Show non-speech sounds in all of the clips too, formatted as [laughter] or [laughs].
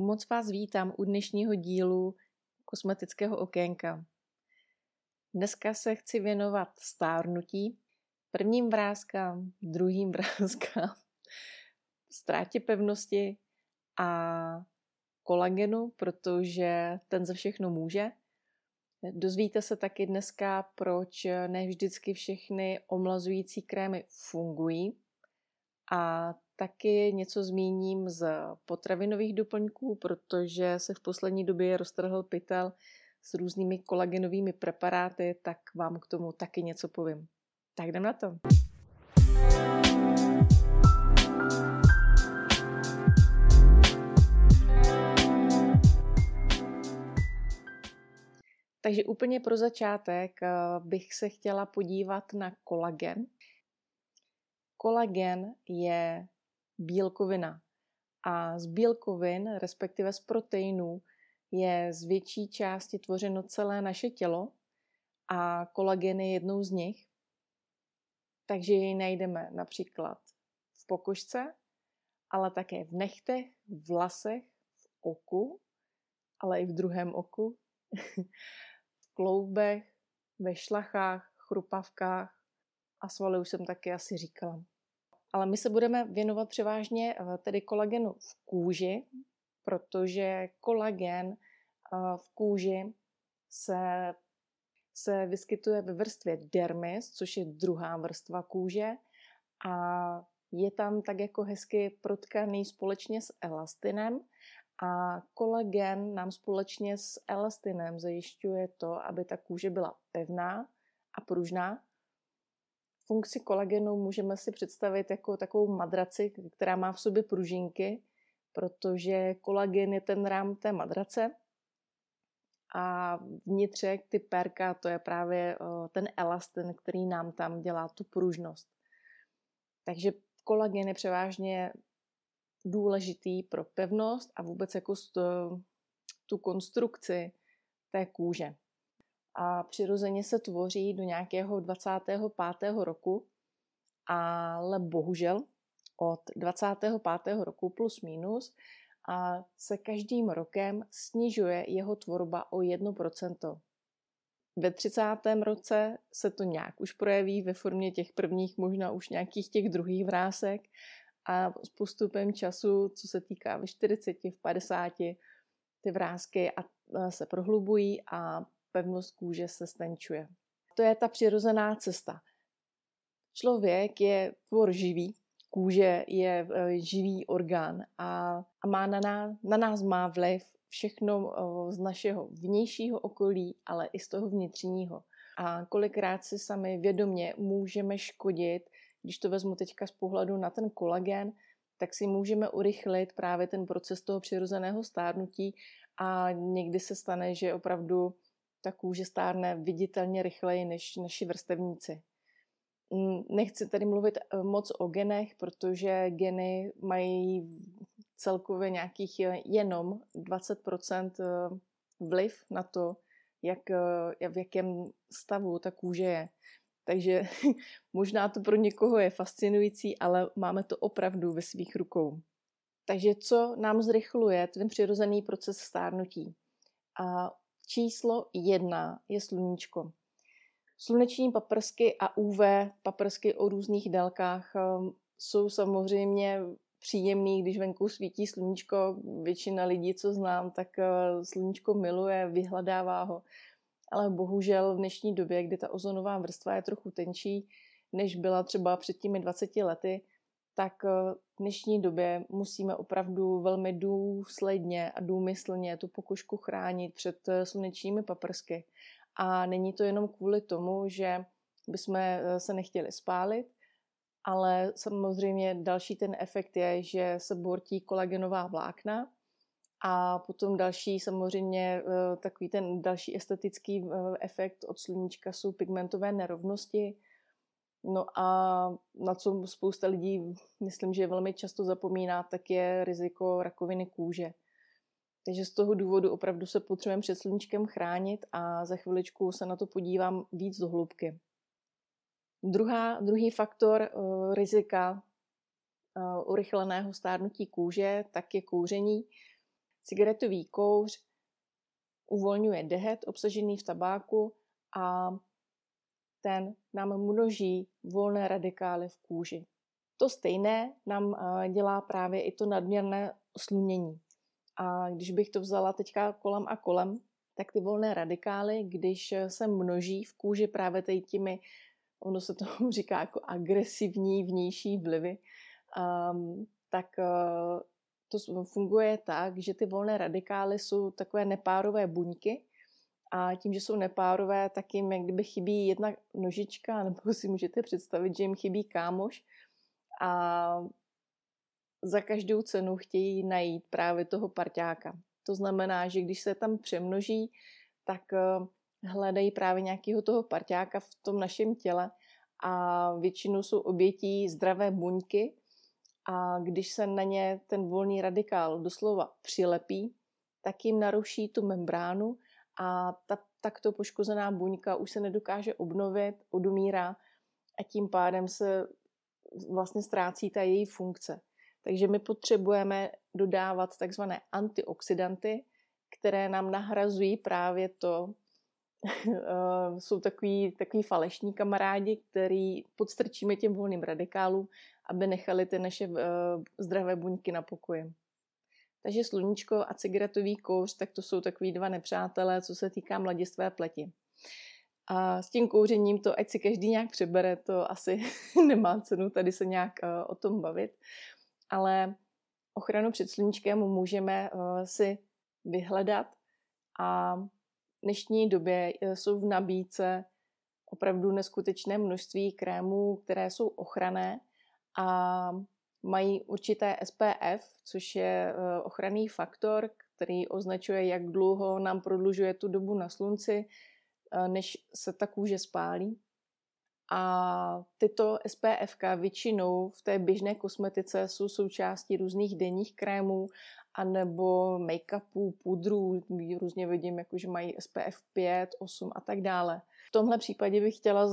Moc vás vítám u dnešního dílu kosmetického okénka. Dneska se chci věnovat stárnutí, prvním vrázkám, druhým [laughs] vrázkám, ztrátě pevnosti a kolagenu, protože ten za všechno může. Dozvíte se taky dneska, proč ne vždycky všechny omlazující krémy fungují a taky něco zmíním z potravinových doplňků, protože se v poslední době roztrhl pytel s různými kolagenovými preparáty, tak vám k tomu taky něco povím. Tak jdem na to. Takže úplně pro začátek eh, bych se chtěla podívat na kolagen. Kolagen je bílkovina. A z bílkovin, respektive z proteinů, je z větší části tvořeno celé naše tělo a kolagen je jednou z nich. Takže jej najdeme například v pokožce, ale také v nechtech, v vlasech, v oku, ale i v druhém oku, [laughs] v kloubech, ve šlachách, chrupavkách a svaly už jsem taky asi říkala. Ale my se budeme věnovat převážně eh, tedy kolagenu v kůži, protože kolagen eh, v kůži se, se vyskytuje ve vrstvě dermis, což je druhá vrstva kůže. A je tam tak jako hezky protkaný společně s elastinem. A kolagen nám společně s elastinem zajišťuje to, aby ta kůže byla pevná a pružná funkci kolagenu můžeme si představit jako takovou madraci, která má v sobě pružinky, protože kolagen je ten rám té madrace a vnitřek, ty perka, to je právě ten elastin, který nám tam dělá tu pružnost. Takže kolagen je převážně důležitý pro pevnost a vůbec jako tu konstrukci té kůže a přirozeně se tvoří do nějakého 25. roku, ale bohužel od 25. roku plus minus a se každým rokem snižuje jeho tvorba o 1%. Ve 30. roce se to nějak už projeví ve formě těch prvních, možná už nějakých těch druhých vrásek a s postupem času, co se týká ve 40, v 50, ty vrázky a se prohlubují a pevnost kůže se stenčuje. To je ta přirozená cesta. Člověk je tvor živý, kůže je e, živý orgán a, a má na, nás, na nás má vliv všechno z našeho vnějšího okolí, ale i z toho vnitřního. A kolikrát si sami vědomě můžeme škodit, když to vezmu teďka z pohledu na ten kolagen, tak si můžeme urychlit právě ten proces toho přirozeného stárnutí a někdy se stane, že opravdu ta kůže stárne viditelně rychleji než naši vrstevníci. Nechci tady mluvit eh, moc o genech, protože geny mají celkově nějakých eh, jenom 20% eh, vliv na to, jak, v jakém stavu ta kůže je. Takže [laughs] možná to pro někoho je fascinující, ale máme to opravdu ve svých rukou. Takže co nám zrychluje ten přirozený proces stárnutí? A Číslo jedna je sluníčko. Sluneční paprsky a UV paprsky o různých délkách ehm, jsou samozřejmě příjemný, když venku svítí sluníčko. Většina lidí, co znám, tak eh, sluníčko miluje, vyhledává ho. Ale bohužel v dnešní době, kdy ta ozonová vrstva je trochu tenčí, než byla třeba před těmi 20 lety, tak eh, v dnešní době musíme opravdu velmi důsledně a důmyslně tu pokožku chránit před eh, slunečními paprsky. A není to jenom kvůli tomu, že bychom eh, se nechtěli spálit, ale samozřejmě další ten efekt je, že se bortí kolagenová vlákna a potom další samozřejmě takový ten další estetický efekt od sluníčka jsou pigmentové nerovnosti, No a na co spousta lidí, myslím, že velmi často zapomíná, tak je riziko rakoviny kůže. Takže z toho důvodu opravdu se potřebujeme před sluníčkem chránit a za chviličku se na to podívám víc do hloubky. Druhá, druhý faktor uh, rizika uh, urychleného stárnutí kůže tak je kouření. Cigaretový kouř uvolňuje dehet obsažený v tabáku a ten nám množí volné radikály v kůži. To stejné nám dělá právě i to nadměrné slunění. A když bych to vzala teďka kolem a kolem, tak ty volné radikály, když se množí v kůži právě těmi, ono se tomu [laughs] říká jako agresivní vnější vlivy, um, tak uh, to funguje tak, že ty volné radikály jsou takové nepárové buňky a tím, že jsou nepárové, tak jim jak kdyby chybí jedna nožička, [laughs] nebo si můžete představit, že jim chybí kámoš a za každou cenu chtějí najít právě toho parťáka. To znamená, že když se tam přemnoží, tak eh, hledají právě nějakého toho parťáka v tom našem těle a většinou jsou obětí zdravé buňky a když se na ně ten volný radikál doslova přilepí, tak jim naruší tu membránu a ta takto poškozená buňka už se nedokáže obnovit, odumírá a tím pádem se vlastně ztrácí ta její funkce. Takže my potřebujeme dodávat takzvané antioxidanty, které nám nahrazují právě to, [laughs] eh, jsou takový, takový falešní kamarádi, který podstrčíme těm volným radikálům, aby nechali ty naše eh, zdravé buňky na pokoji. Takže sluníčko a cigaretový kouř, tak to jsou takový dva nepřátelé, co se týká mladistvé pleti. A s tím kouřením to, ať si každý nějak přebere, to asi [laughs] nemá cenu tady se nějak uh, o tom bavit. Ale ochranu před sluníčkem můžeme uh, si vyhledat a v dnešní době eh, jsou v nabídce opravdu neskutečné množství krémů, které jsou ochranné a mají určité SPF, což je ochranný faktor, který označuje, jak dlouho nám prodlužuje tu dobu na slunci, než se ta kůže spálí. A tyto SPF většinou v té běžné kosmetice jsou součástí různých denních krémů anebo make-upů, pudrů, různě vidím, jakože mají SPF 5, 8 a tak dále. V tomhle případě bych chtěla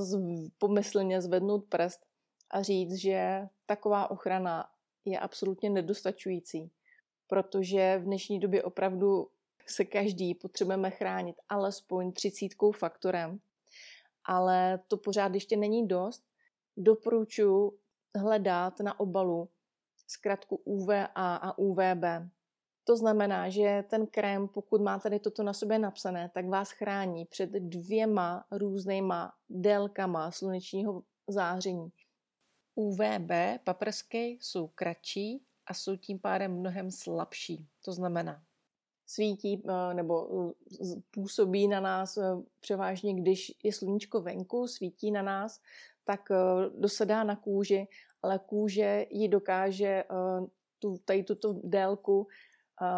pomyslně zvednout prst a říct, že taková ochrana je absolutně nedostačující, protože v dnešní době opravdu se každý potřebujeme chránit alespoň třicítkou faktorem, ale to pořád ještě není dost. Doporučuji hledat na obalu zkrátku UVA a UVB. To znamená, že ten krém, pokud má tady toto na sobě napsané, tak vás chrání před dvěma různýma délkama slunečního záření. UVB paprsky jsou kratší a jsou tím pádem mnohem slabší. To znamená, svítí eh, nebo eh, působí na nás eh, převážně, když je sluníčko venku, svítí na nás, tak dosedá na kůži, ale kůže ji dokáže tu, tady tuto délku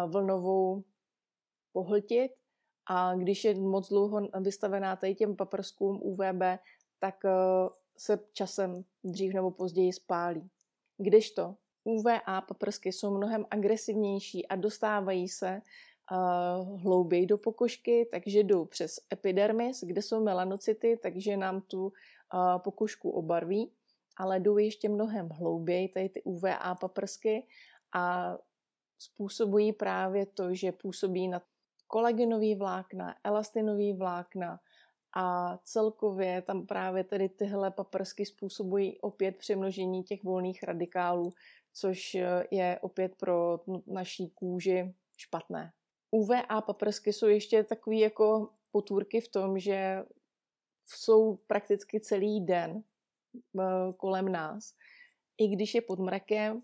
vlnovou pohltit a když je moc dlouho vystavená tady těm paprskům UVB, tak se časem dřív nebo později spálí. Kdežto UVA paprsky jsou mnohem agresivnější a dostávají se uh, hlouběji do pokožky, takže jdou přes epidermis, kde jsou melanocyty, takže nám tu uh, pokožku obarví, ale jdou ještě mnohem hlouběji, tady ty UVA paprsky a způsobují právě to, že působí na kolagenový vlákna, elastinový vlákna, a celkově tam právě tedy tyhle paprsky způsobují opět přemnožení těch volných radikálů, což je opět pro naší kůži špatné. UVA paprsky jsou ještě takový jako potvůrky v tom, že jsou prakticky celý den eh, kolem nás. I když je pod mrakem,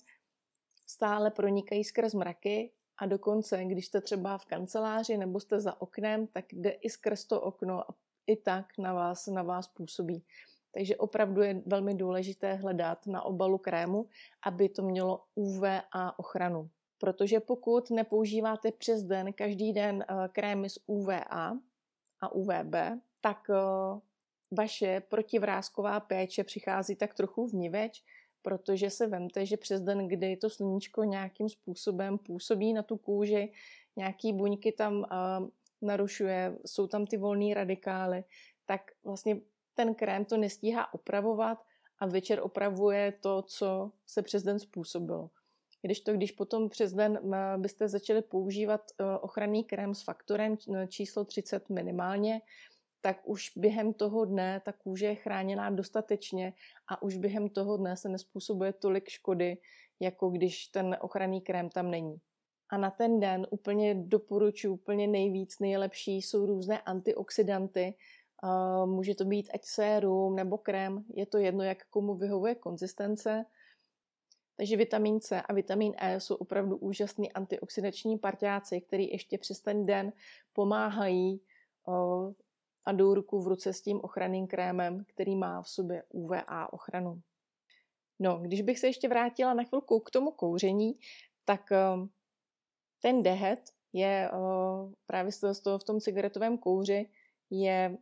stále pronikají skrz mraky a dokonce, když jste třeba v kanceláři nebo jste za oknem, tak jde i skrz to okno a i tak na vás, na vás působí. Takže opravdu je velmi důležité hledat na obalu krému, aby to mělo UVA ochranu. Protože pokud nepoužíváte přes den každý den eh, krémy z UVA a UVB, tak eh, vaše protivrázková péče přichází tak trochu vniveč, protože se vemte, že přes den, kdy to sluníčko nějakým způsobem působí na tu kůži, nějaký buňky tam uh, narušuje, jsou tam ty volné radikály, tak vlastně ten krém to nestíhá opravovat a večer opravuje to, co se přes den způsobilo. Když to, když potom přes den byste začali používat ochranný krém s faktorem číslo 30 minimálně, tak už během toho dne ta kůže je chráněná dostatečně a už během toho dne se nespůsobuje tolik škody, jako když ten ochranný krém tam není. A na ten den úplně doporučuji, úplně nejvíc, nejlepší jsou různé antioxidanty. Může to být ať sérum nebo krém, je to jedno, jak komu vyhovuje konzistence. Takže vitamin C a vitamin E jsou opravdu úžasný antioxidační partiáci, který ještě přes ten den pomáhají a jdou ruku v ruce s tím ochranným krémem, který má v sobě UVA ochranu. No, když bych se ještě vrátila na chvilku k tomu kouření, tak ten dehet je právě z toho v tom cigaretovém kouři je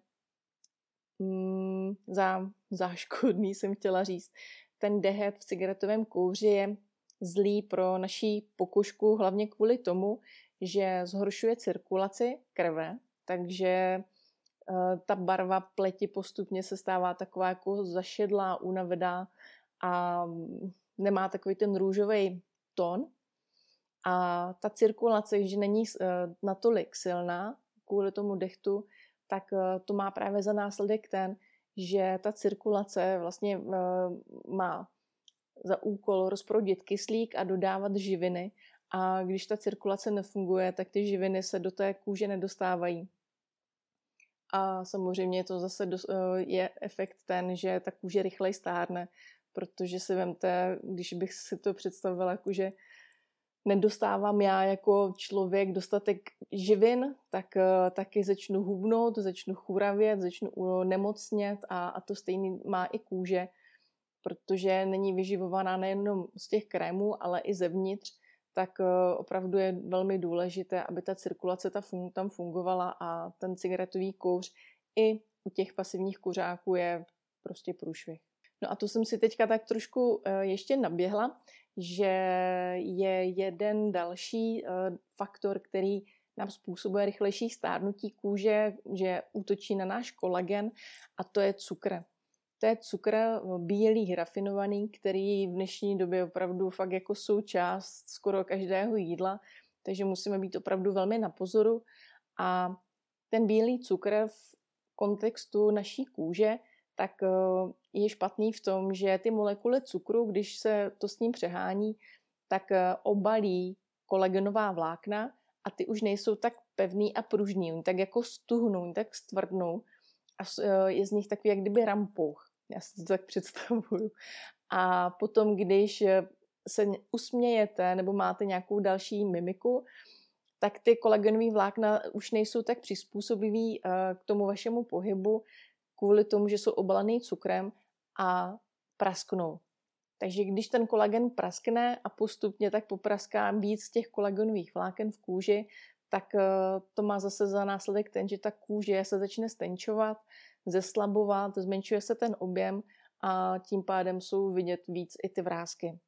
mm, za, záškodný, jsem chtěla říct. Ten dehet v cigaretovém kouři je zlý pro naší pokožku, hlavně kvůli tomu, že zhoršuje cirkulaci krve, takže Eh, ta barva pleti postupně se stává taková jako zašedlá, unavedá a nemá takový ten růžový tón. A ta cirkulace, že není eh, natolik silná kvůli tomu dechtu, tak eh, to má právě za následek ten, že ta cirkulace vlastně má za úkol rozprodit kyslík a dodávat živiny. A když ta cirkulace nefunguje, tak ty živiny se do té kůže nedostávají. A samozřejmě to zase eh, je efekt ten, že ta kůže rychleji stárne, protože si vemte, když bych si to představila, jako že nedostávám já jako člověk dostatek živin, tak eh, taky začnu hubnout, začnu churavět, začnu nemocnět a, a to stejný má i kůže, protože není vyživovaná nejenom z těch krémů, ale i zevnitř tak eh, opravdu je velmi důležité, aby ta cirkulace ta fun- tam fungovala a ten cigaretový kouř i u těch pasivních kuřáků je prostě průšvih. No a to jsem si teďka tak trošku eh, ještě naběhla, že je jeden další eh, faktor, který nám způsobuje rychlejší stárnutí kůže, že útočí na náš kolagen a to je cukr. To je cukr eh, bílý, rafinovaný, který v dnešní době opravdu fakt jako součást skoro každého jídla, takže musíme být opravdu velmi na pozoru. A ten bílý cukr v kontextu naší kůže, tak eh, je špatný v tom, že ty molekuly cukru, když se to s ním přehání, tak eh, obalí kolagenová vlákna a ty už nejsou tak pevný a pružný, oni tak jako stuhnou, tak stvrdnou a je z nich takový jak kdyby rampouch. Já si to tak [laughs] představuju. A potom, když se usmějete nebo máte nějakou další mimiku, tak ty kolagenové vlákna už nejsou tak přizpůsobivý eh, k tomu vašemu pohybu kvůli tomu, že jsou obalený cukrem a prasknou. Takže když ten kolagen praskne a postupně tak popraská víc těch kolagenových vláken v kůži, tak eh, to má zase za následek ten, že ta kůže se začne stenčovat zeslabovat, zmenšuje se ten objem a tím pádem jsou vidět víc i ty vrázky.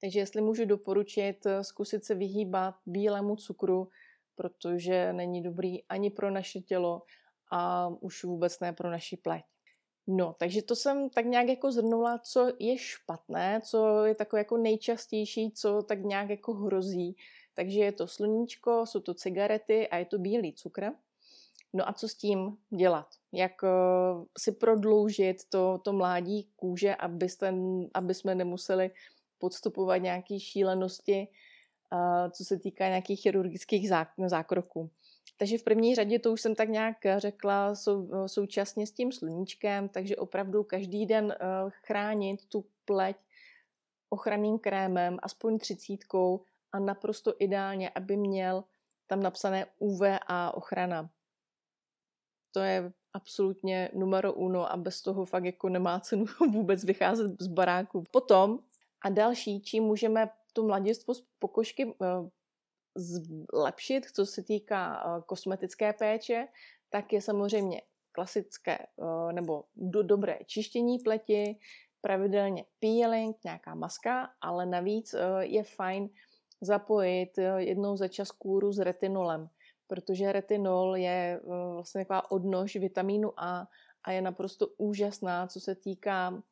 Takže jestli můžu doporučit, zkusit se vyhýbat bílému cukru, protože není dobrý ani pro naše tělo a už vůbec ne pro naši pleť. No, takže to jsem tak nějak jako zhrnula, co je špatné, co je takové jako nejčastější, co tak nějak jako hrozí. Takže je to sluníčko, jsou to cigarety a je to bílý cukr. No a co s tím dělat? Jak uh, si prodloužit to, to mládí kůže, abyste, aby jsme nemuseli podstupovat nějaké šílenosti, uh, co se týká nějakých chirurgických zákroků. Takže v první řadě to už jsem tak nějak řekla sou, současně s tím sluníčkem, takže opravdu každý den uh, chránit tu pleť ochranným krémem, aspoň třicítkou a naprosto ideálně, aby měl tam napsané UVA ochrana to je absolutně numero uno a bez toho fakt jako nemá cenu [laughs] vůbec vycházet z baráku. Potom a další, čím můžeme tu mladistvost pokožky eh, zlepšit, co se týká eh, kosmetické péče, tak je samozřejmě klasické eh, nebo do dobré čištění pleti, pravidelně peeling, nějaká maska, ale navíc je fajn zapojit jednou za čas kůru s retinolem protože retinol je eh, vlastně taková odnož vitamínu A a je naprosto úžasná, co se týká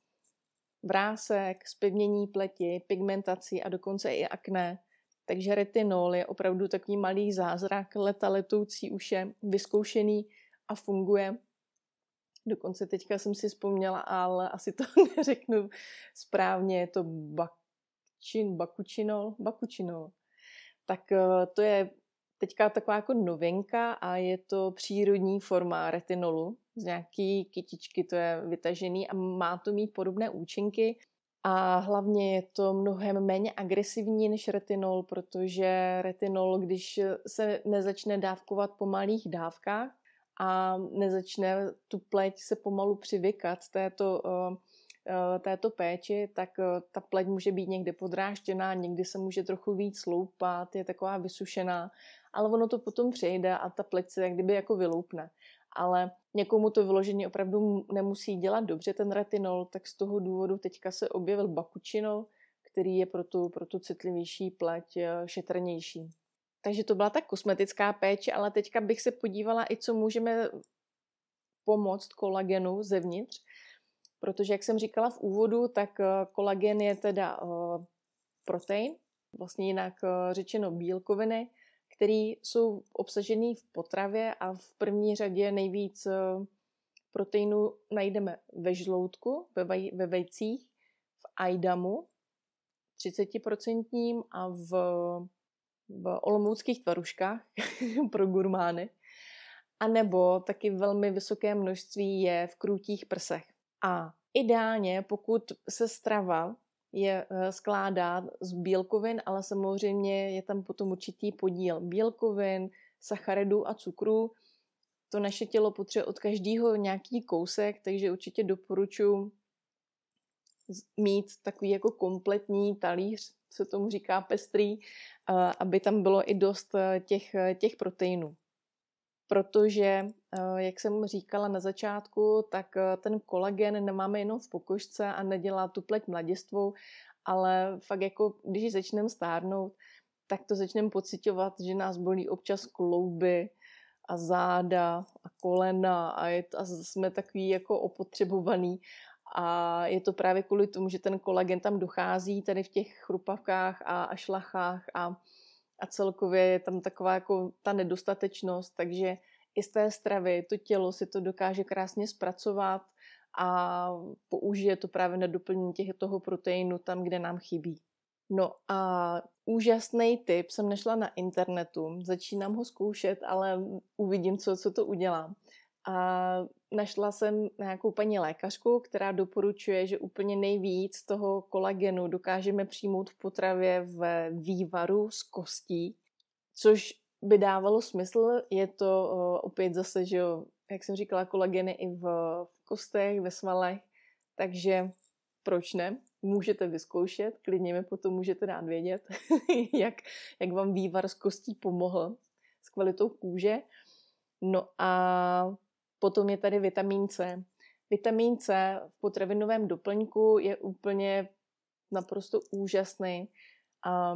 vrásek, zpevnění pleti, pigmentaci a dokonce i akné. Takže retinol je opravdu takový malý zázrak, leta letoucí už je vyzkoušený a funguje. Dokonce teďka jsem si vzpomněla, ale asi to [laughs] neřeknu správně, je to bakčin, bakučinol, bakučinol. Tak eh, to je teďka taková jako novinka a je to přírodní forma retinolu. Z nějaký kytičky to je vytažený a má to mít podobné účinky. A hlavně je to mnohem méně agresivní než retinol, protože retinol, když se nezačne dávkovat po malých dávkách a nezačne tu pleť se pomalu přivykat této, eh, eh, této péči, tak eh, ta pleť může být někde podrážděná, někdy se může trochu víc sloupat, je taková vysušená, ale ono to potom přejde a ta pleť se jak kdyby jako vyloupne ale někomu to vyloženě opravdu nemusí dělat dobře ten retinol, tak z toho důvodu teďka se objevil bakučinol, který je pro tu, pro tu citlivější pleť eh, šetrnější. Takže to byla ta kosmetická péče, ale teďka bych se podívala i, co můžeme pomoct kolagenu zevnitř, protože, jak jsem říkala v úvodu, tak eh, kolagen je teda eh, protein, vlastně jinak řečeno bílkoviny, který jsou obsažený v potravě a v první řadě nejvíc eh, proteinu najdeme ve žloutku, ve, vaj, ve vejcích, v ajdamu 30% a v, v olomouckých tvaruškách [laughs] pro gurmány. A nebo taky velmi vysoké množství je v krutích prsech. A ideálně, pokud se strava je eh, skládá z bílkovin, ale samozřejmě je tam potom určitý podíl bílkovin, sacharidů a cukru. To naše tělo potřebuje od každého nějaký kousek, takže určitě doporučuji mít takový jako kompletní talíř, se tomu říká pestrý, eh, aby tam bylo i dost eh, těch, těch proteinů protože, eh, jak jsem říkala na začátku, tak eh, ten kolagen nemáme jenom v pokožce a nedělá tu pleť mladistvou, ale fakt jako, když začneme stárnout, tak to začneme pocitovat, že nás bolí občas klouby a záda a kolena a, je, a jsme takový jako opotřebovaný. A je to právě kvůli tomu, že ten kolagen tam dochází tady v těch chrupavkách a, a šlachách a a celkově je tam taková jako ta nedostatečnost, takže i z té stravy to tělo si to dokáže krásně zpracovat a použije to právě na doplnění těch toho proteinu tam, kde nám chybí. No a úžasný tip jsem našla na internetu. Začínám ho zkoušet, ale uvidím, co, co to udělám. A našla jsem nějakou paní lékařku, která doporučuje, že úplně nejvíc toho kolagenu dokážeme přijmout v potravě v vývaru z kostí, což by dávalo smysl. Je to opět zase, že jo, jak jsem říkala, kolageny i v, kostech, ve svalech, takže proč ne? Můžete vyzkoušet, klidně mi potom můžete dát vědět, [laughs] jak, jak vám vývar z kostí pomohl s kvalitou kůže. No a Potom je tady vitamin C. Vitamin C v potravinovém doplňku je úplně naprosto úžasný. A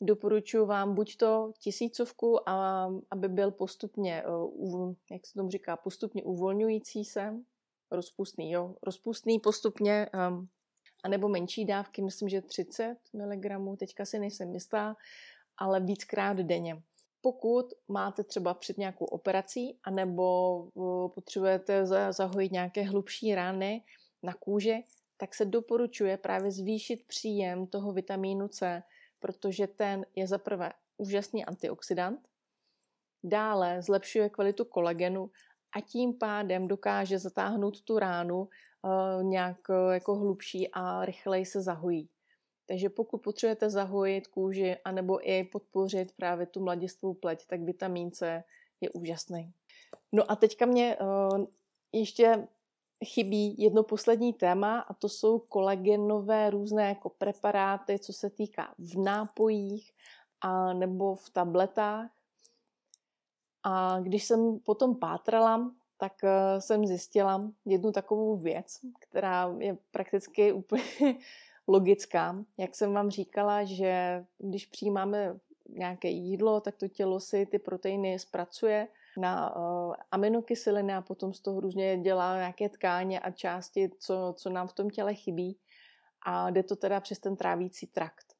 doporučuji vám buď to tisícovku, a, aby byl postupně, uh, jak se tomu říká, postupně uvolňující se, rozpustný, jo, rozpustný postupně, um, anebo menší dávky, myslím, že 30 mg, teďka si nejsem jistá, ale víckrát denně pokud máte třeba před nějakou operací, anebo potřebujete zahojit nějaké hlubší rány na kůži, tak se doporučuje právě zvýšit příjem toho vitamínu C, protože ten je za prvé úžasný antioxidant, dále zlepšuje kvalitu kolagenu a tím pádem dokáže zatáhnout tu ránu uh, nějak uh, jako hlubší a rychleji se zahojí. Takže pokud potřebujete zahojit kůži anebo i podpořit právě tu mladistvou pleť, tak vitamin C je úžasný. No a teďka mě uh, ještě chybí jedno poslední téma a to jsou kolagenové různé jako preparáty, co se týká v nápojích a nebo v tabletách. A když jsem potom pátrala, tak uh, jsem zjistila jednu takovou věc, která je prakticky úplně logická. Jak jsem vám říkala, že když přijímáme nějaké jídlo, tak to tělo si ty proteiny zpracuje na uh, aminokyseliny a potom z toho různě dělá nějaké tkáně a části, co, co nám v tom těle chybí. a jde to teda přes ten trávící trakt.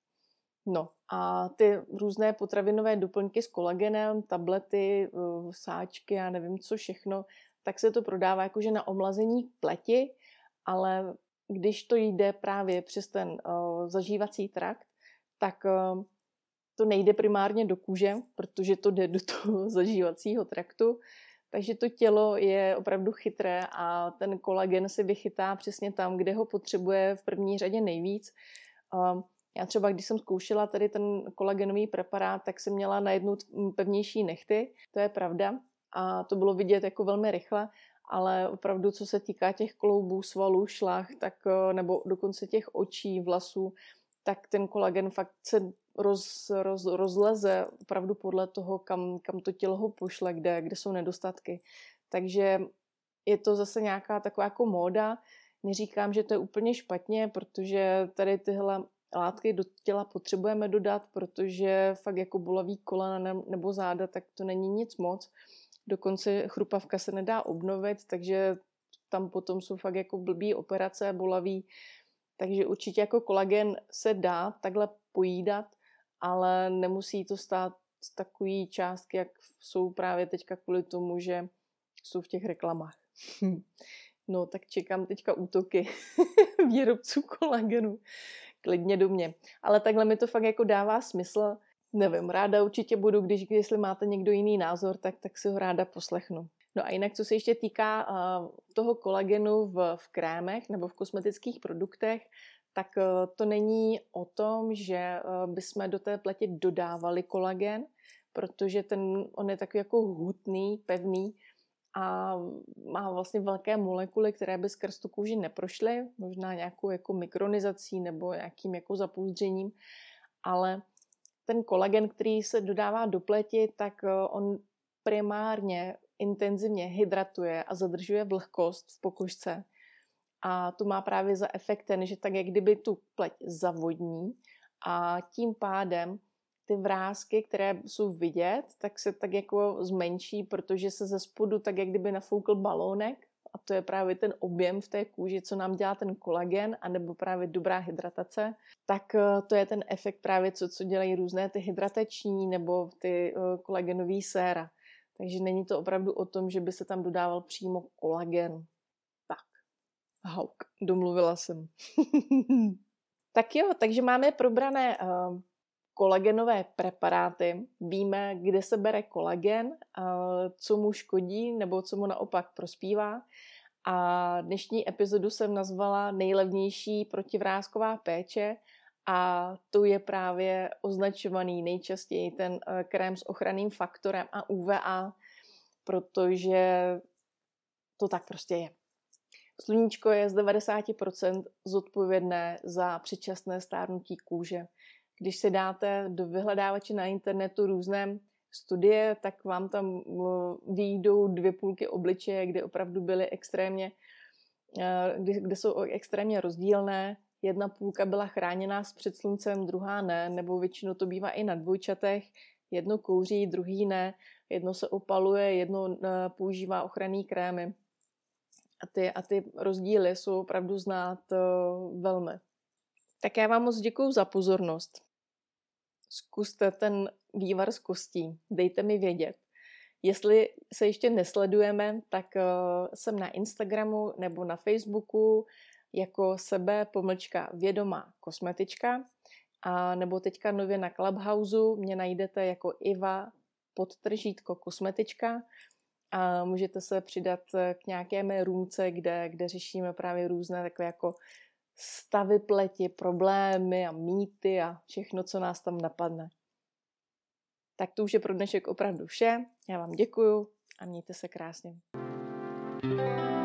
No a ty různé potravinové doplňky s kolagenem, tablety, eh, sáčky, já nevím co všechno, tak se to prodává jakože na omlazení pleti, ale když to jde právě přes ten uh, zažívací trakt, tak uh, to nejde primárně do kůže, protože to jde do toho [laughs] zažívacího traktu, takže to tělo je opravdu chytré a ten kolagen si vychytá přesně tam, kde ho potřebuje v první řadě nejvíc. Uh, já třeba, když jsem zkoušela tady ten kolagenový preparát, tak jsem měla najednou pevnější nechty, to je pravda, a to bylo vidět jako velmi rychle, ale opravdu, co se týká těch kloubů, svalů, šlach, tak, eh, nebo dokonce těch očí, vlasů, tak ten kolagen fakt se roz, roz, rozleze opravdu podle toho, kam, kam to tělo ho pošle, kde, kde jsou nedostatky. Takže je to zase nějaká taková jako móda. Neříkám, že to je úplně špatně, protože tady tyhle látky do těla potřebujeme dodat, protože fakt jako bolavý kolena nebo záda, tak to není nic moc. Dokonce chrupavka se nedá obnovit, takže tam potom jsou fakt jako blbý operace, bolavý. Takže určitě jako kolagen se dá takhle pojídat, ale nemusí to stát takový částky, jak jsou právě teďka kvůli tomu, že jsou v těch reklamách. [laughs] No, tak čekám teďka útoky [laughs] výrobců kolagenu klidně do mě. Ale takhle mi to fakt jako dává smysl. Nevím, ráda určitě budu, když jestli máte někdo jiný názor, tak, tak si ho ráda poslechnu. No a jinak, co se ještě týká uh, toho kolagenu v, v krémech nebo v kosmetických produktech, tak uh, to není o tom, že uh, bychom do té pleti dodávali kolagen, protože ten, on je takový jako hutný, pevný, a má vlastně velké molekuly, které by skrz tu kůži neprošly, možná nějakou jako mikronizací nebo nějakým jako zapůzdřením, ale ten kolagen, který se dodává do pleti, tak eh, on primárně intenzivně hydratuje a zadržuje vlhkost v pokožce. A to má právě za efekt ten, že tak jak kdyby tu pleť zavodní a tím pádem ty vrázky, které jsou vidět, tak se tak jako zmenší, protože se ze spodu tak jak kdyby nafoukl balónek a to je právě ten objem v té kůži, co nám dělá ten kolagen, anebo právě dobrá hydratace, tak eh, to je ten efekt právě, co, co dělají různé ty hydratační nebo ty uh, kolagenové séra. Takže není to opravdu o tom, že by se tam dodával přímo kolagen. Tak, hauk, domluvila jsem. [laughs] tak jo, takže máme probrané uh, kolagenové preparáty. Víme, kde se bere kolagen, co mu škodí nebo co mu naopak prospívá. A dnešní epizodu jsem nazvala nejlevnější protivrázková péče a to je právě označovaný nejčastěji ten eh, krém s ochranným faktorem a UVA, protože to tak prostě je. Sluníčko je z 90% zodpovědné za předčasné stárnutí kůže. Když si dáte do vyhledávače na internetu různé studie, tak vám tam výjdou dvě půlky obličeje, kde opravdu byly extrémně, eh, kde, jsou extrémně rozdílné. Jedna půlka byla chráněná s před sluncem, druhá ne, nebo většinou to bývá i na dvojčatech. Jedno kouří, druhý ne, jedno se opaluje, jedno eh, používá ochranný krémy. A ty, a ty rozdíly jsou opravdu znát eh, velmi. Tak já vám moc děkuji za pozornost. Zkuste ten vývar z kostí, dejte mi vědět. Jestli se ještě nesledujeme, tak uh, jsem na Instagramu nebo na Facebooku jako sebe pomlčka vědomá kosmetička. A nebo teďka nově na Clubhouse mě najdete jako Iva podtržítko kosmetička. A můžete se přidat k nějaké mé růmce, kde, kde řešíme právě různé takové jako stavy pleti, problémy a mýty a všechno, co nás tam napadne. Tak to už je pro dnešek opravdu vše. Já vám děkuju a mějte se krásně. thank you